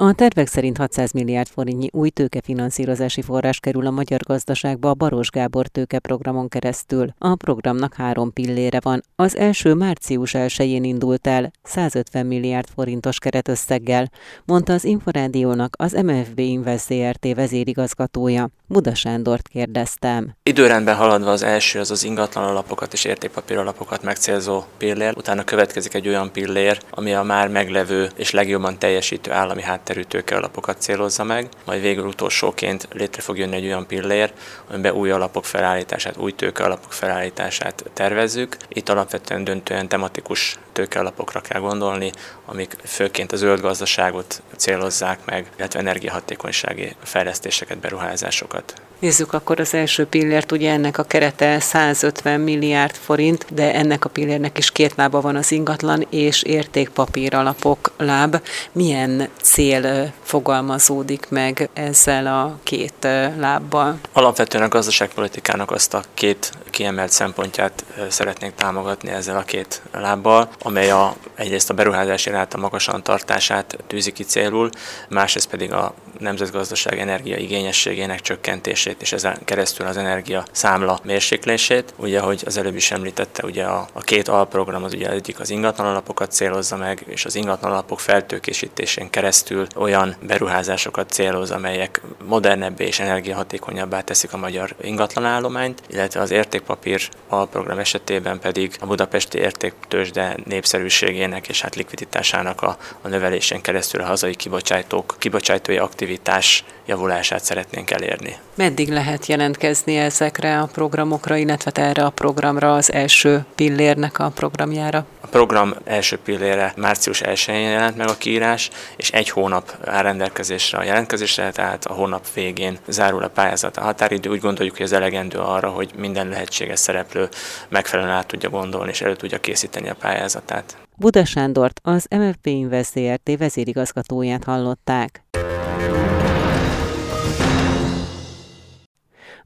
A tervek szerint 600 milliárd forintnyi új tőkefinanszírozási forrás kerül a magyar gazdaságba a Baros Gábor tőkeprogramon keresztül. A programnak három pillére van. Az első március 1-én indult el 150 milliárd forintos keretösszeggel, mondta az Inforádiónak az MFB Invest ZRT vezérigazgatója. Buda Sándort kérdeztem. Időrendben haladva az első az az ingatlan alapokat és értékpapír alapokat megcélzó pillér, utána következik egy olyan pillér, ami a már meglevő és legjobban teljesítő állami hátterű tőkealapokat célozza meg, majd végül utolsóként létre fog jönni egy olyan pillér, amiben új alapok felállítását, új tőkealapok felállítását tervezzük. Itt alapvetően döntően tematikus tőkealapokra kell gondolni, amik főként a zöld gazdaságot célozzák meg, illetve energiahatékonysági fejlesztéseket, beruházásokat. Nézzük akkor az első pillért, ugye ennek a kerete 150 milliárd forint, de ennek a pillérnek is két lába van az ingatlan és értékpapír alapok láb. Milyen cél fogalmazódik meg ezzel a két lábbal? Alapvetően a gazdaságpolitikának azt a két kiemelt szempontját szeretnénk támogatni ezzel a két lábbal, amely a, egyrészt a beruházási ráta magasan tartását tűzi ki célul, másrészt pedig a nemzetgazdaság energiaigényességének csökkentését, és ezen keresztül az energia számla mérséklését. Ugye, ahogy az előbb is említette, ugye a, a két alprogram az ugye egyik az ingatlan alapokat célozza meg, és az ingatlan alapok feltőkésítésén keresztül olyan beruházásokat céloz, amelyek modernebbé és energiahatékonyabbá teszik a magyar ingatlanállományt, illetve az értékpapír alprogram esetében pedig a budapesti értéktősde népszerűségének és hát likviditásának a, a növelésén keresztül a hazai kibocsátók, kibocsátói aktivitás javulását szeretnénk elérni. Meddig lehet jelentkezni ezekre a programokra, illetve erre a programra, az első pillérnek a programjára? A program első pillére március 1-én jelent meg a kiírás, és egy hónap áll rendelkezésre a jelentkezésre, tehát a hónap végén zárul a pályázat. A határidő úgy gondoljuk, hogy ez elegendő arra, hogy minden lehetséges szereplő megfelelően át tudja gondolni és elő tudja készíteni a pályázatát. Buda Sándort, az MFP Invest ZRT vezérigazgatóját hallották.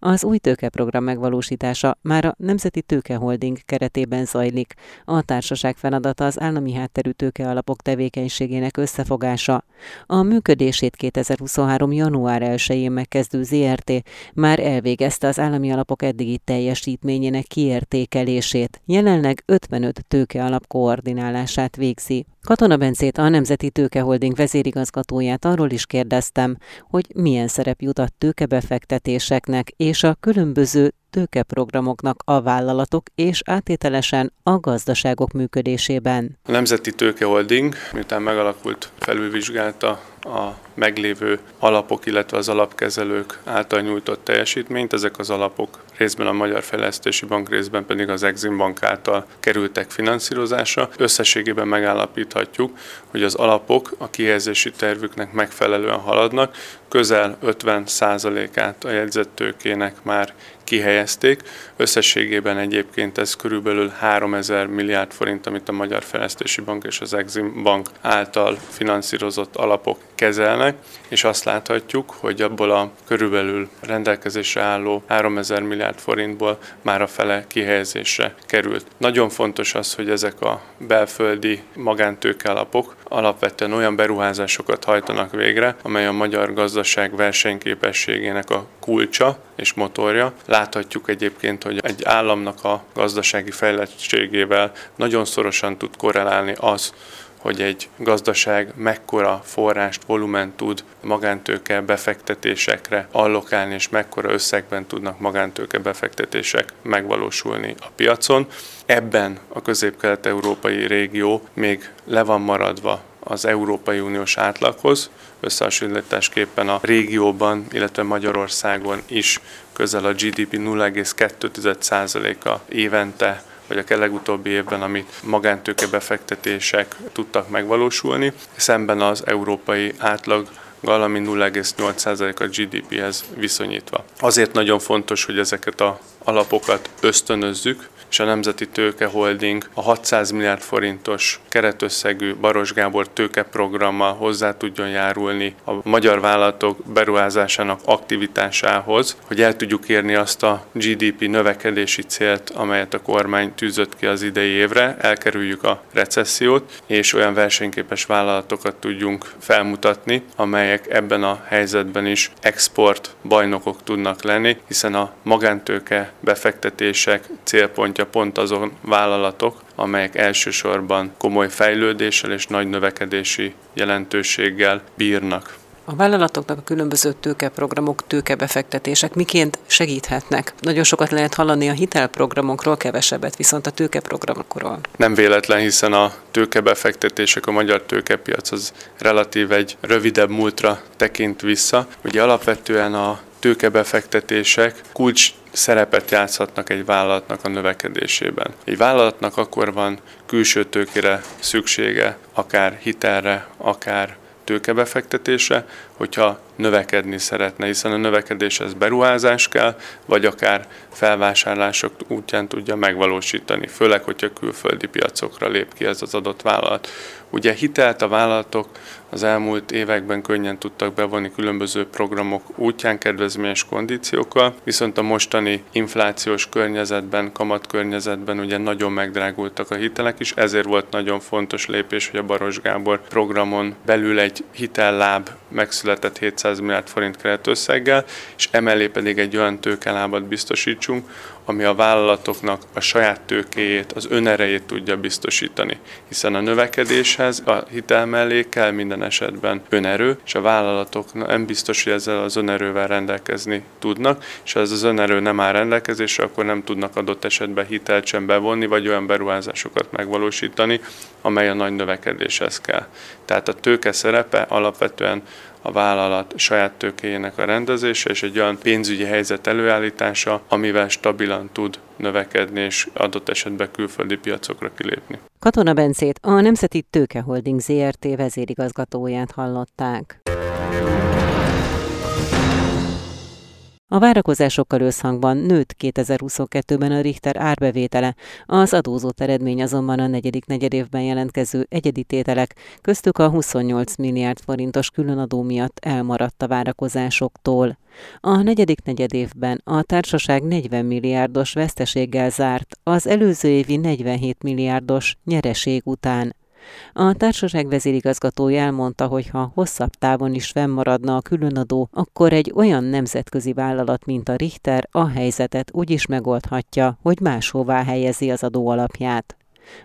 Az új tőkeprogram megvalósítása már a Nemzeti Tőkeholding keretében zajlik. A társaság feladata az állami hátterű tőkealapok tevékenységének összefogása. A működését 2023. január 1-én megkezdő ZRT már elvégezte az állami alapok eddigi teljesítményének kiértékelését. Jelenleg 55 tőkealap koordinálását végzi. Katona Bencét, a Nemzeti Tőkeholding vezérigazgatóját arról is kérdeztem, hogy milyen szerep jut a tőkebefektetéseknek és a különböző tőkeprogramoknak a vállalatok és átételesen a gazdaságok működésében. A Nemzeti Tőkeholding, miután megalakult, felülvizsgálta a meglévő alapok, illetve az alapkezelők által nyújtott teljesítményt. Ezek az alapok részben a Magyar Fejlesztési Bank, részben pedig az Exim Bank által kerültek finanszírozásra. Összességében megállapíthatjuk, hogy az alapok a kihelyezési tervüknek megfelelően haladnak, közel 50%-át a jegyzettőkének már kihelyezték. Összességében egyébként ez körülbelül 3000 milliárd forint, amit a Magyar Fejlesztési Bank és az Exim Bank által finanszírozott alapok kezelnek, és azt láthatjuk, hogy abból a körülbelül rendelkezésre álló 3000 milliárd forintból már a fele kihelyezésre került. Nagyon fontos az, hogy ezek a belföldi magántőke alapok alapvetően olyan beruházásokat hajtanak végre, amely a magyar gazdaság versenyképességének a kulcsa és motorja. Láthatjuk egyébként, hogy egy államnak a gazdasági fejlettségével nagyon szorosan tud korrelálni az, hogy egy gazdaság mekkora forrást, volument tud magántőke befektetésekre allokálni, és mekkora összegben tudnak magántőke befektetések megvalósulni a piacon. Ebben a közép-kelet-európai régió még le van maradva az Európai Uniós átlaghoz, összehasonlításképpen a régióban, illetve Magyarországon is közel a GDP 0,2%-a évente vagy a legutóbbi évben, amit magántőke befektetések tudtak megvalósulni, szemben az európai átlag ami 0,8% a GDP-hez viszonyítva. Azért nagyon fontos, hogy ezeket a alapokat ösztönözzük, és a Nemzeti Tőke Holding a 600 milliárd forintos keretösszegű Baros Gábor tőkeprogrammal hozzá tudjon járulni a magyar vállalatok beruházásának aktivitásához, hogy el tudjuk érni azt a GDP növekedési célt, amelyet a kormány tűzött ki az idei évre, elkerüljük a recessziót, és olyan versenyképes vállalatokat tudjunk felmutatni, amelyek ebben a helyzetben is export bajnokok tudnak lenni, hiszen a magántőke befektetések célpontja támogatja pont azon vállalatok, amelyek elsősorban komoly fejlődéssel és nagy növekedési jelentőséggel bírnak. A vállalatoknak a különböző tőkeprogramok, tőkebefektetések miként segíthetnek? Nagyon sokat lehet hallani a hitelprogramokról, kevesebbet viszont a tőkeprogramokról. Nem véletlen, hiszen a tőkebefektetések, a magyar tőkepiac az relatív egy rövidebb múltra tekint vissza. Ugye alapvetően a tőkebefektetések kulcs szerepet játszhatnak egy vállalatnak a növekedésében. Egy vállalatnak akkor van külső tőkére szüksége, akár hitelre, akár tőkebefektetése, hogyha növekedni szeretne, hiszen a növekedéshez beruházás kell, vagy akár felvásárlások útján tudja megvalósítani, főleg, hogyha külföldi piacokra lép ki ez az adott vállalat. Ugye hitelt a vállalatok az elmúlt években könnyen tudtak bevonni különböző programok útján kedvezményes kondíciókkal, viszont a mostani inflációs környezetben, kamat környezetben ugye nagyon megdrágultak a hitelek is, ezért volt nagyon fontos lépés, hogy a Baros Gábor programon belül egy hitelláb megszületett 700 milliárd forint keretösszeggel, és emellé pedig egy olyan tőkelábat biztosítsunk, ami a vállalatoknak a saját tőkéjét, az önerejét tudja biztosítani. Hiszen a növekedéshez a hitel mellé kell minden esetben önerő, és a vállalatok nem biztos, hogy ezzel az önerővel rendelkezni tudnak, és ha ez az önerő nem áll rendelkezésre, akkor nem tudnak adott esetben hitelt sem bevonni, vagy olyan beruházásokat megvalósítani, amely a nagy növekedéshez kell. Tehát a tőke szerepe alapvetően a vállalat saját tőkéjének a rendezése és egy olyan pénzügyi helyzet előállítása, amivel stabilan tud növekedni és adott esetben külföldi piacokra kilépni. Katona Bencét, a Nemzeti Tőkeholding ZRT vezérigazgatóját hallották. A várakozásokkal összhangban nőtt 2022-ben a Richter árbevétele, az adózott eredmény azonban a negyedik negyedévben jelentkező egyedi tételek, köztük a 28 milliárd forintos különadó miatt elmaradt a várakozásoktól. A negyedik negyedévben a társaság 40 milliárdos veszteséggel zárt, az előző évi 47 milliárdos nyereség után. A társaság vezérigazgatója elmondta, hogy ha hosszabb távon is fennmaradna a különadó, akkor egy olyan nemzetközi vállalat, mint a Richter a helyzetet úgy is megoldhatja, hogy máshová helyezi az adó alapját.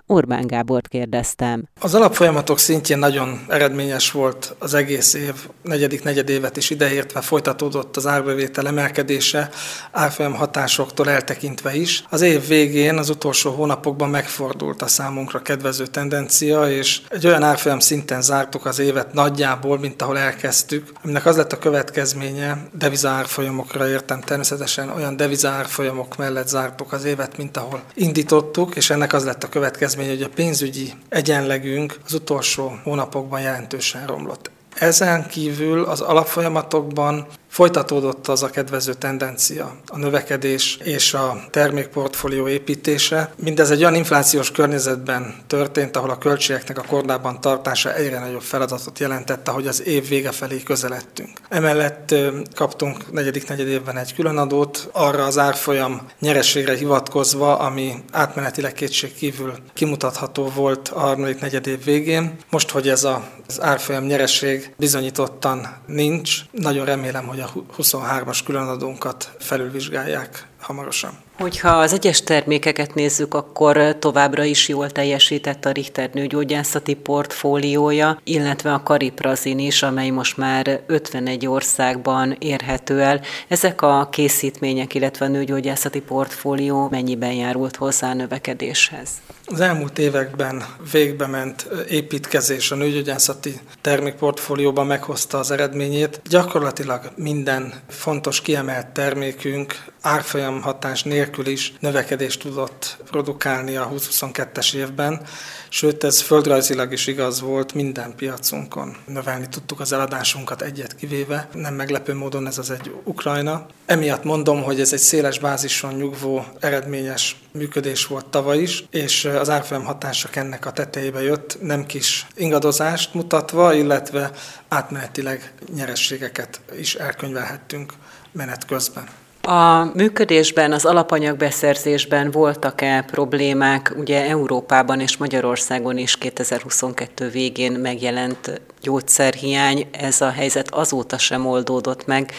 Orbán Gábort kérdeztem. Az alapfolyamatok szintjén nagyon eredményes volt az egész év, negyedik negyedévet is ideértve folytatódott az árbevétel emelkedése, árfolyam hatásoktól eltekintve is. Az év végén, az utolsó hónapokban megfordult a számunkra kedvező tendencia, és egy olyan árfolyam szinten zártuk az évet nagyjából, mint ahol elkezdtük, aminek az lett a következménye, devizárfolyamokra értem természetesen, olyan devizárfolyamok mellett zártuk az évet, mint ahol indítottuk, és ennek az lett a következménye, következmény, hogy a pénzügyi egyenlegünk az utolsó hónapokban jelentősen romlott. Ezen kívül az alapfolyamatokban Folytatódott az a kedvező tendencia, a növekedés és a termékportfólió építése. Mindez egy olyan inflációs környezetben történt, ahol a költségeknek a kordában tartása egyre nagyobb feladatot jelentette, hogy az év vége felé közeledtünk. Emellett kaptunk negyedik negyed évben egy különadót, arra az árfolyam nyereségre hivatkozva, ami átmenetileg kétség kívül kimutatható volt a harmadik negyed év végén. Most, hogy ez az árfolyam nyereség bizonyítottan nincs, nagyon remélem, hogy a 23-as különadónkat felülvizsgálják hamarosan. Hogyha az egyes termékeket nézzük, akkor továbbra is jól teljesített a Richter nőgyógyászati portfóliója, illetve a Kariprazin is, amely most már 51 országban érhető el. Ezek a készítmények, illetve a nőgyógyászati portfólió mennyiben járult hozzá a növekedéshez? Az elmúlt években végbe ment építkezés a nőgyógyászati termékportfólióban meghozta az eredményét. Gyakorlatilag minden fontos kiemelt termékünk árfolyam hatás nélkül is növekedést tudott produkálni a 2022-es évben, sőt ez földrajzilag is igaz volt minden piacunkon. Növelni tudtuk az eladásunkat egyet kivéve, nem meglepő módon ez az egy Ukrajna. Emiatt mondom, hogy ez egy széles bázison nyugvó, eredményes működés volt tavaly is, és az árfolyam hatások ennek a tetejébe jött, nem kis ingadozást mutatva, illetve átmenetileg nyerességeket is elkönyvelhettünk menet közben. A működésben, az alapanyagbeszerzésben voltak-e problémák? Ugye Európában és Magyarországon is 2022 végén megjelent gyógyszerhiány, ez a helyzet azóta sem oldódott meg.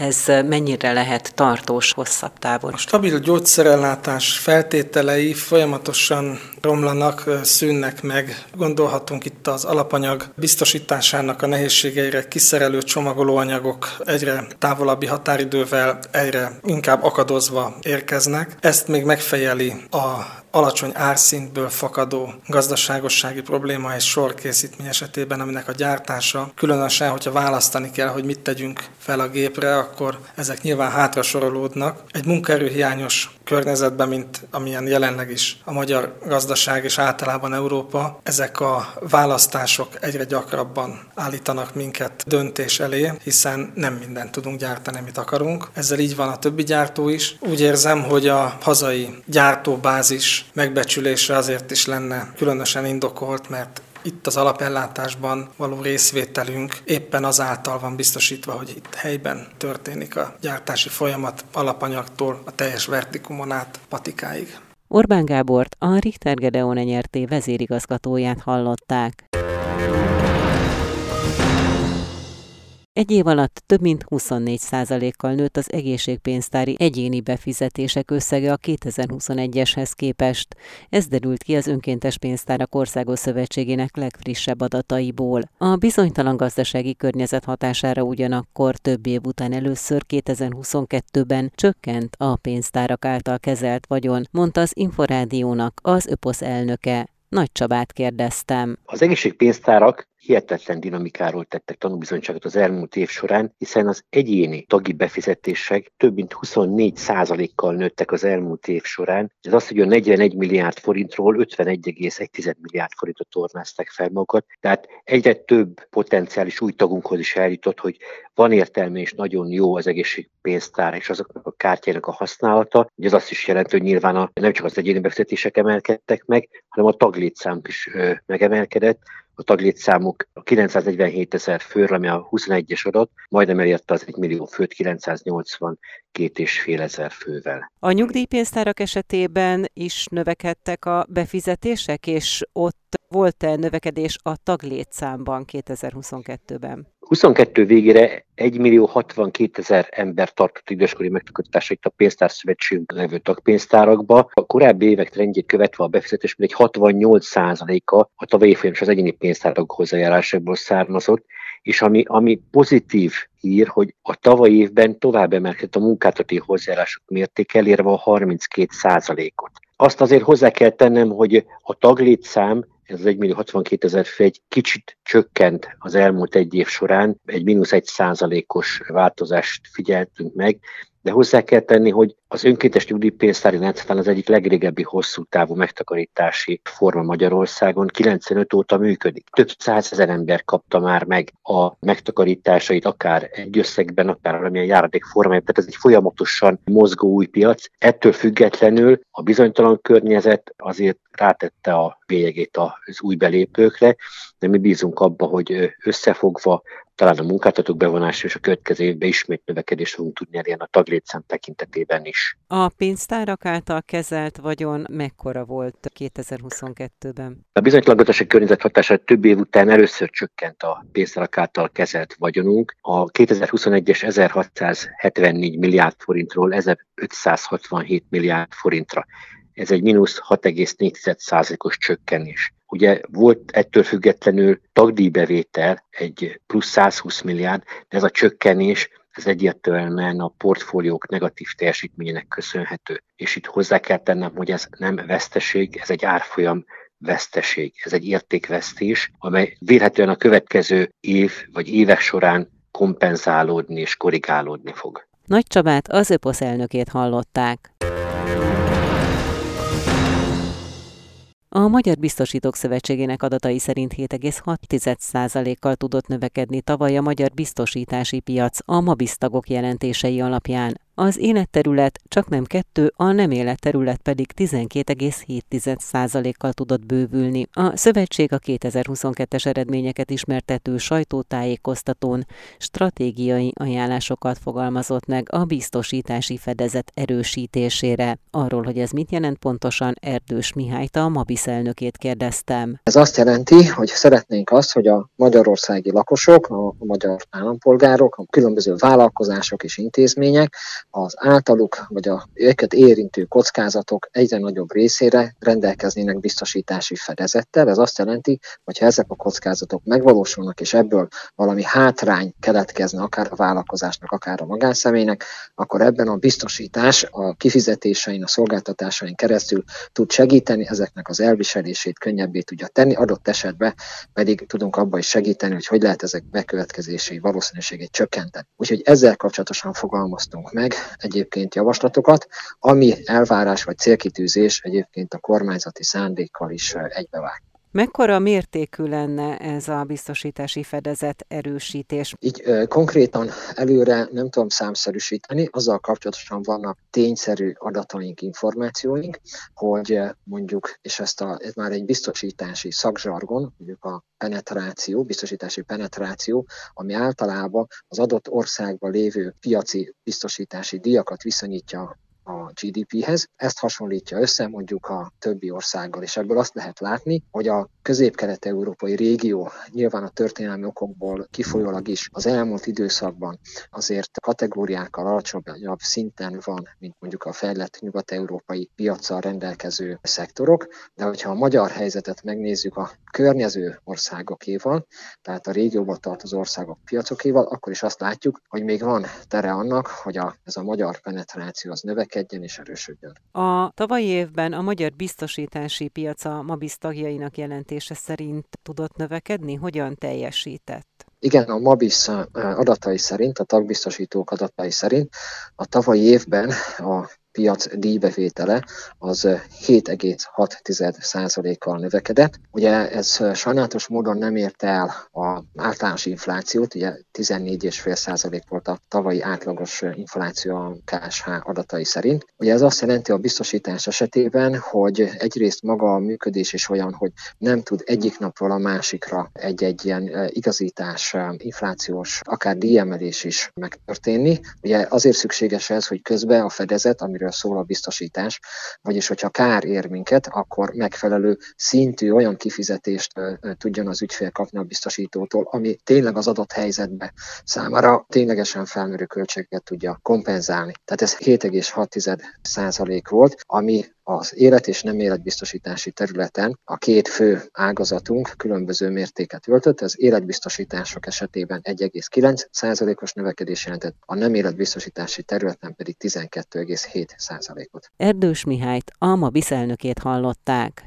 Ez mennyire lehet tartós, hosszabb távon? A stabil gyógyszerellátás feltételei folyamatosan romlanak, szűnnek meg. Gondolhatunk itt az alapanyag biztosításának a nehézségeire, kiszerelő csomagolóanyagok egyre távolabbi határidővel, egyre inkább akadozva érkeznek. Ezt még megfejeli a alacsony árszintből fakadó gazdaságossági probléma egy sor készítmény esetében, aminek a gyártása, különösen, hogyha választani kell, hogy mit tegyünk fel a gépre, akkor ezek nyilván hátra sorolódnak. Egy munkaerőhiányos környezetben, mint amilyen jelenleg is a magyar gazdaság és általában Európa, ezek a választások egyre gyakrabban állítanak minket döntés elé, hiszen nem mindent tudunk gyártani, amit akarunk. Ezzel így van a többi gyártó is. Úgy érzem, hogy a hazai gyártóbázis megbecsülése azért is lenne különösen indokolt, mert itt az alapellátásban való részvételünk éppen azáltal van biztosítva, hogy itt helyben történik a gyártási folyamat alapanyagtól a teljes vertikumon át patikáig. Orbán Gábort, a Richter Gedeon nyerté vezérigazgatóját hallották. Egy év alatt több mint 24 kal nőtt az egészségpénztári egyéni befizetések összege a 2021-eshez képest. Ez derült ki az Önkéntes Pénztárak Országos Szövetségének legfrissebb adataiból. A bizonytalan gazdasági környezet hatására ugyanakkor több év után először 2022-ben csökkent a pénztárak által kezelt vagyon, mondta az Inforádiónak az ÖPOSZ elnöke. Nagy Csabát kérdeztem. Az egészségpénztárak hihetetlen dinamikáról tettek tanúbizonyságot az elmúlt év során, hiszen az egyéni tagi befizetések több mint 24 kal nőttek az elmúlt év során. Ez azt, hogy a 41 milliárd forintról 51,1 milliárd forintot tornáztak fel magukat. Tehát egyre több potenciális új tagunkhoz is eljutott, hogy van értelme és nagyon jó az egészségpénztár és azoknak a kártyának a használata. Ugye az azt is jelenti, hogy nyilván a, nem csak az egyéni befizetések emelkedtek meg, hanem a taglétszám is ö, megemelkedett a taglétszámuk a 947 ezer főre, ami a 21-es adat, majdnem elérte az 1 millió főt 982 és fél ezer fővel. A nyugdíjpénztárak esetében is növekedtek a befizetések, és ott volt-e növekedés a taglétszámban 2022-ben? 22 végére 1 millió 62 ezer ember tartott időskori megtakarításait a pénztárszövetség levő tagpénztárakba. A korábbi évek trendjét követve a befizetés egy 68 a a tavalyi folyamatos az egyéni pénztárak hozzájárásából származott, és ami, ami pozitív hír, hogy a tavalyi évben tovább emelkedett a munkáltató hozzájárások mértéke elérve a 32 ot Azt azért hozzá kell tennem, hogy a taglétszám ez az 1 millió 62 ezer fő egy kicsit csökkent az elmúlt egy év során, egy mínusz egy százalékos változást figyeltünk meg, de hozzá kell tenni, hogy az önkéntes nyugdíjpénztári rendszer az egyik legrégebbi hosszú távú megtakarítási forma Magyarországon, 95 óta működik. Több százezer ember kapta már meg a megtakarításait, akár egy összegben, akár valamilyen járadék formájában, tehát ez egy folyamatosan mozgó új piac. Ettől függetlenül a bizonytalan környezet azért rátette a bélyegét az új belépőkre, de mi bízunk abba, hogy összefogva talán a munkáltatók bevonása és a következő évben ismét növekedést fogunk tudni elérni a taglétszám tekintetében is. A pénztárak által kezelt vagyon mekkora volt 2022-ben? A bizonytalan gazdasági környezet hatása több év után először csökkent a pénztárak által kezelt vagyonunk. A 2021-es 1674 milliárd forintról 1567 milliárd forintra. Ez egy mínusz 6,4%-os csökkenés. Ugye volt ettől függetlenül tagdíjbevétel, egy plusz 120 milliárd, de ez a csökkenés ez egyértelműen a portfóliók negatív teljesítményének köszönhető. És itt hozzá kell tennem, hogy ez nem veszteség, ez egy árfolyam veszteség, ez egy értékvesztés, amely vélhetően a következő év vagy évek során kompenzálódni és korrigálódni fog. Nagy Csabát, az ÖPOSZ elnökét hallották. A Magyar Biztosítók Szövetségének adatai szerint 7,6%-kal tudott növekedni tavaly a magyar biztosítási piac a mabisztagok jelentései alapján. Az életterület csak nem kettő, a nem életterület pedig 12,7%-kal tudott bővülni. A szövetség a 2022-es eredményeket ismertető sajtótájékoztatón stratégiai ajánlásokat fogalmazott meg a biztosítási fedezet erősítésére. Arról, hogy ez mit jelent pontosan, Erdős Mihályt a Mabisz elnökét kérdeztem. Ez azt jelenti, hogy szeretnénk azt, hogy a magyarországi lakosok, a magyar állampolgárok, a különböző vállalkozások és intézmények az általuk vagy a őket érintő kockázatok egyre nagyobb részére rendelkeznének biztosítási fedezettel. Ez azt jelenti, hogy ha ezek a kockázatok megvalósulnak, és ebből valami hátrány keletkezne akár a vállalkozásnak, akár a magánszemélynek, akkor ebben a biztosítás a kifizetésein, a szolgáltatásain keresztül tud segíteni, ezeknek az elviselését könnyebbé tudja tenni, adott esetben pedig tudunk abban is segíteni, hogy hogy lehet ezek bekövetkezési valószínűségét csökkenteni. Úgyhogy ezzel kapcsolatosan fogalmaztunk meg egyébként javaslatokat, ami elvárás vagy célkitűzés egyébként a kormányzati szándékkal is egybevág. Mekkora mértékű lenne ez a biztosítási fedezet erősítés? Így ö, konkrétan előre nem tudom számszerűsíteni, azzal kapcsolatosan vannak tényszerű adataink, információink, hogy mondjuk, és ezt a, ez már egy biztosítási szakzsargon, mondjuk a penetráció, biztosítási penetráció, ami általában az adott országban lévő piaci biztosítási díjakat viszonyítja a GDP-hez. Ezt hasonlítja össze mondjuk a többi országgal, és ebből azt lehet látni, hogy a közép-kelet-európai régió nyilván a történelmi okokból kifolyólag is az elmúlt időszakban azért kategóriákkal alacsonyabb szinten van, mint mondjuk a fejlett nyugat-európai piacsal rendelkező szektorok, de hogyha a magyar helyzetet megnézzük a környező országokéval, tehát a régióban tartozó országok piacokéval, akkor is azt látjuk, hogy még van tere annak, hogy a, ez a magyar penetráció az növekedjen és erősödjön. A tavalyi évben a magyar biztosítási piaca MABIS tagjainak jelentése szerint tudott növekedni? Hogyan teljesített? Igen, a MABIS adatai szerint, a tagbiztosítók adatai szerint a tavalyi évben a piac díjbevétele az 7,6%-kal növekedett. Ugye ez sajnálatos módon nem érte el a általános inflációt, ugye 14,5% volt a tavalyi átlagos infláció a KSH adatai szerint. Ugye ez azt jelenti a biztosítás esetében, hogy egyrészt maga a működés is olyan, hogy nem tud egyik napról a másikra egy-egy ilyen igazítás, inflációs, akár díjemelés is megtörténni. Ugye azért szükséges ez, hogy közben a fedezet, amiről amiről szól a biztosítás, vagyis hogyha kár ér minket, akkor megfelelő szintű olyan kifizetést tudjon az ügyfél kapni a biztosítótól, ami tényleg az adott helyzetbe számára ténylegesen felmerő költségeket tudja kompenzálni. Tehát ez 7,6% volt, ami az élet és nem életbiztosítási területen a két fő ágazatunk különböző mértéket öltött. Az életbiztosítások esetében 1,9%-os növekedés jelentett, a nem életbiztosítási területen pedig 12,7%-ot. Erdős Mihályt, Alma biszelnökét hallották.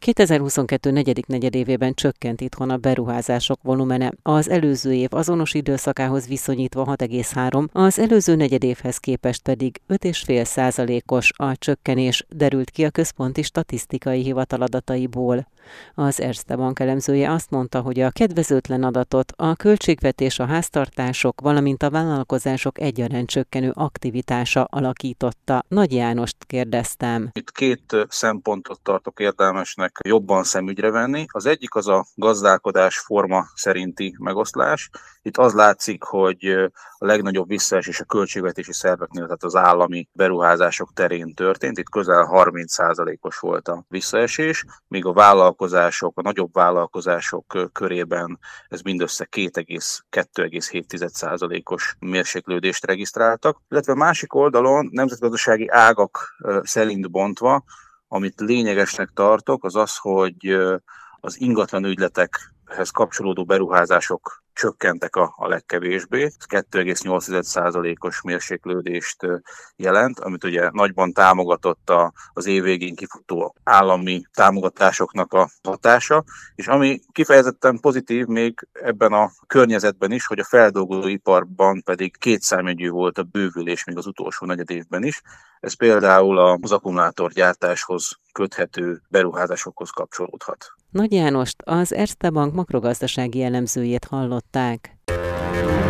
2022. negyedik negyedévében csökkent itthon a beruházások volumene. Az előző év azonos időszakához viszonyítva 6,3, az előző negyedévhez képest pedig 5,5 százalékos a csökkenés derült ki a Központi Statisztikai Hivatal adataiból. Az Erste Bank elemzője azt mondta, hogy a kedvezőtlen adatot a költségvetés, a háztartások, valamint a vállalkozások egyaránt csökkenő aktivitása alakította. Nagy Jánost kérdeztem. Itt két szempontot tartok értelmesnek jobban szemügyre venni. Az egyik az a gazdálkodás forma szerinti megoszlás. Itt az látszik, hogy a legnagyobb visszaesés a költségvetési szerveknél, tehát az állami beruházások terén történt. Itt közel 30%-os volt a visszaesés, míg a vállalkozások, a nagyobb vállalkozások körében ez mindössze 2,7%-os mérséklődést regisztráltak. Illetve másik oldalon nemzetgazdasági ágak szerint bontva, amit lényegesnek tartok, az az, hogy az ingatlan ügyletekhez kapcsolódó beruházások csökkentek a, a legkevésbé. Ez 2,8%-os mérséklődést jelent, amit ugye nagyban támogatott az év végén kifutó állami támogatásoknak a hatása, és ami kifejezetten pozitív még ebben a környezetben is, hogy a feldolgozóiparban pedig kétszámjegyű volt a bővülés még az utolsó negyed évben is. Ez például az akkumulátorgyártáshoz köthető beruházásokhoz kapcsolódhat. Nagy Jánost, az Erste Bank makrogazdasági elemzőjét hallották.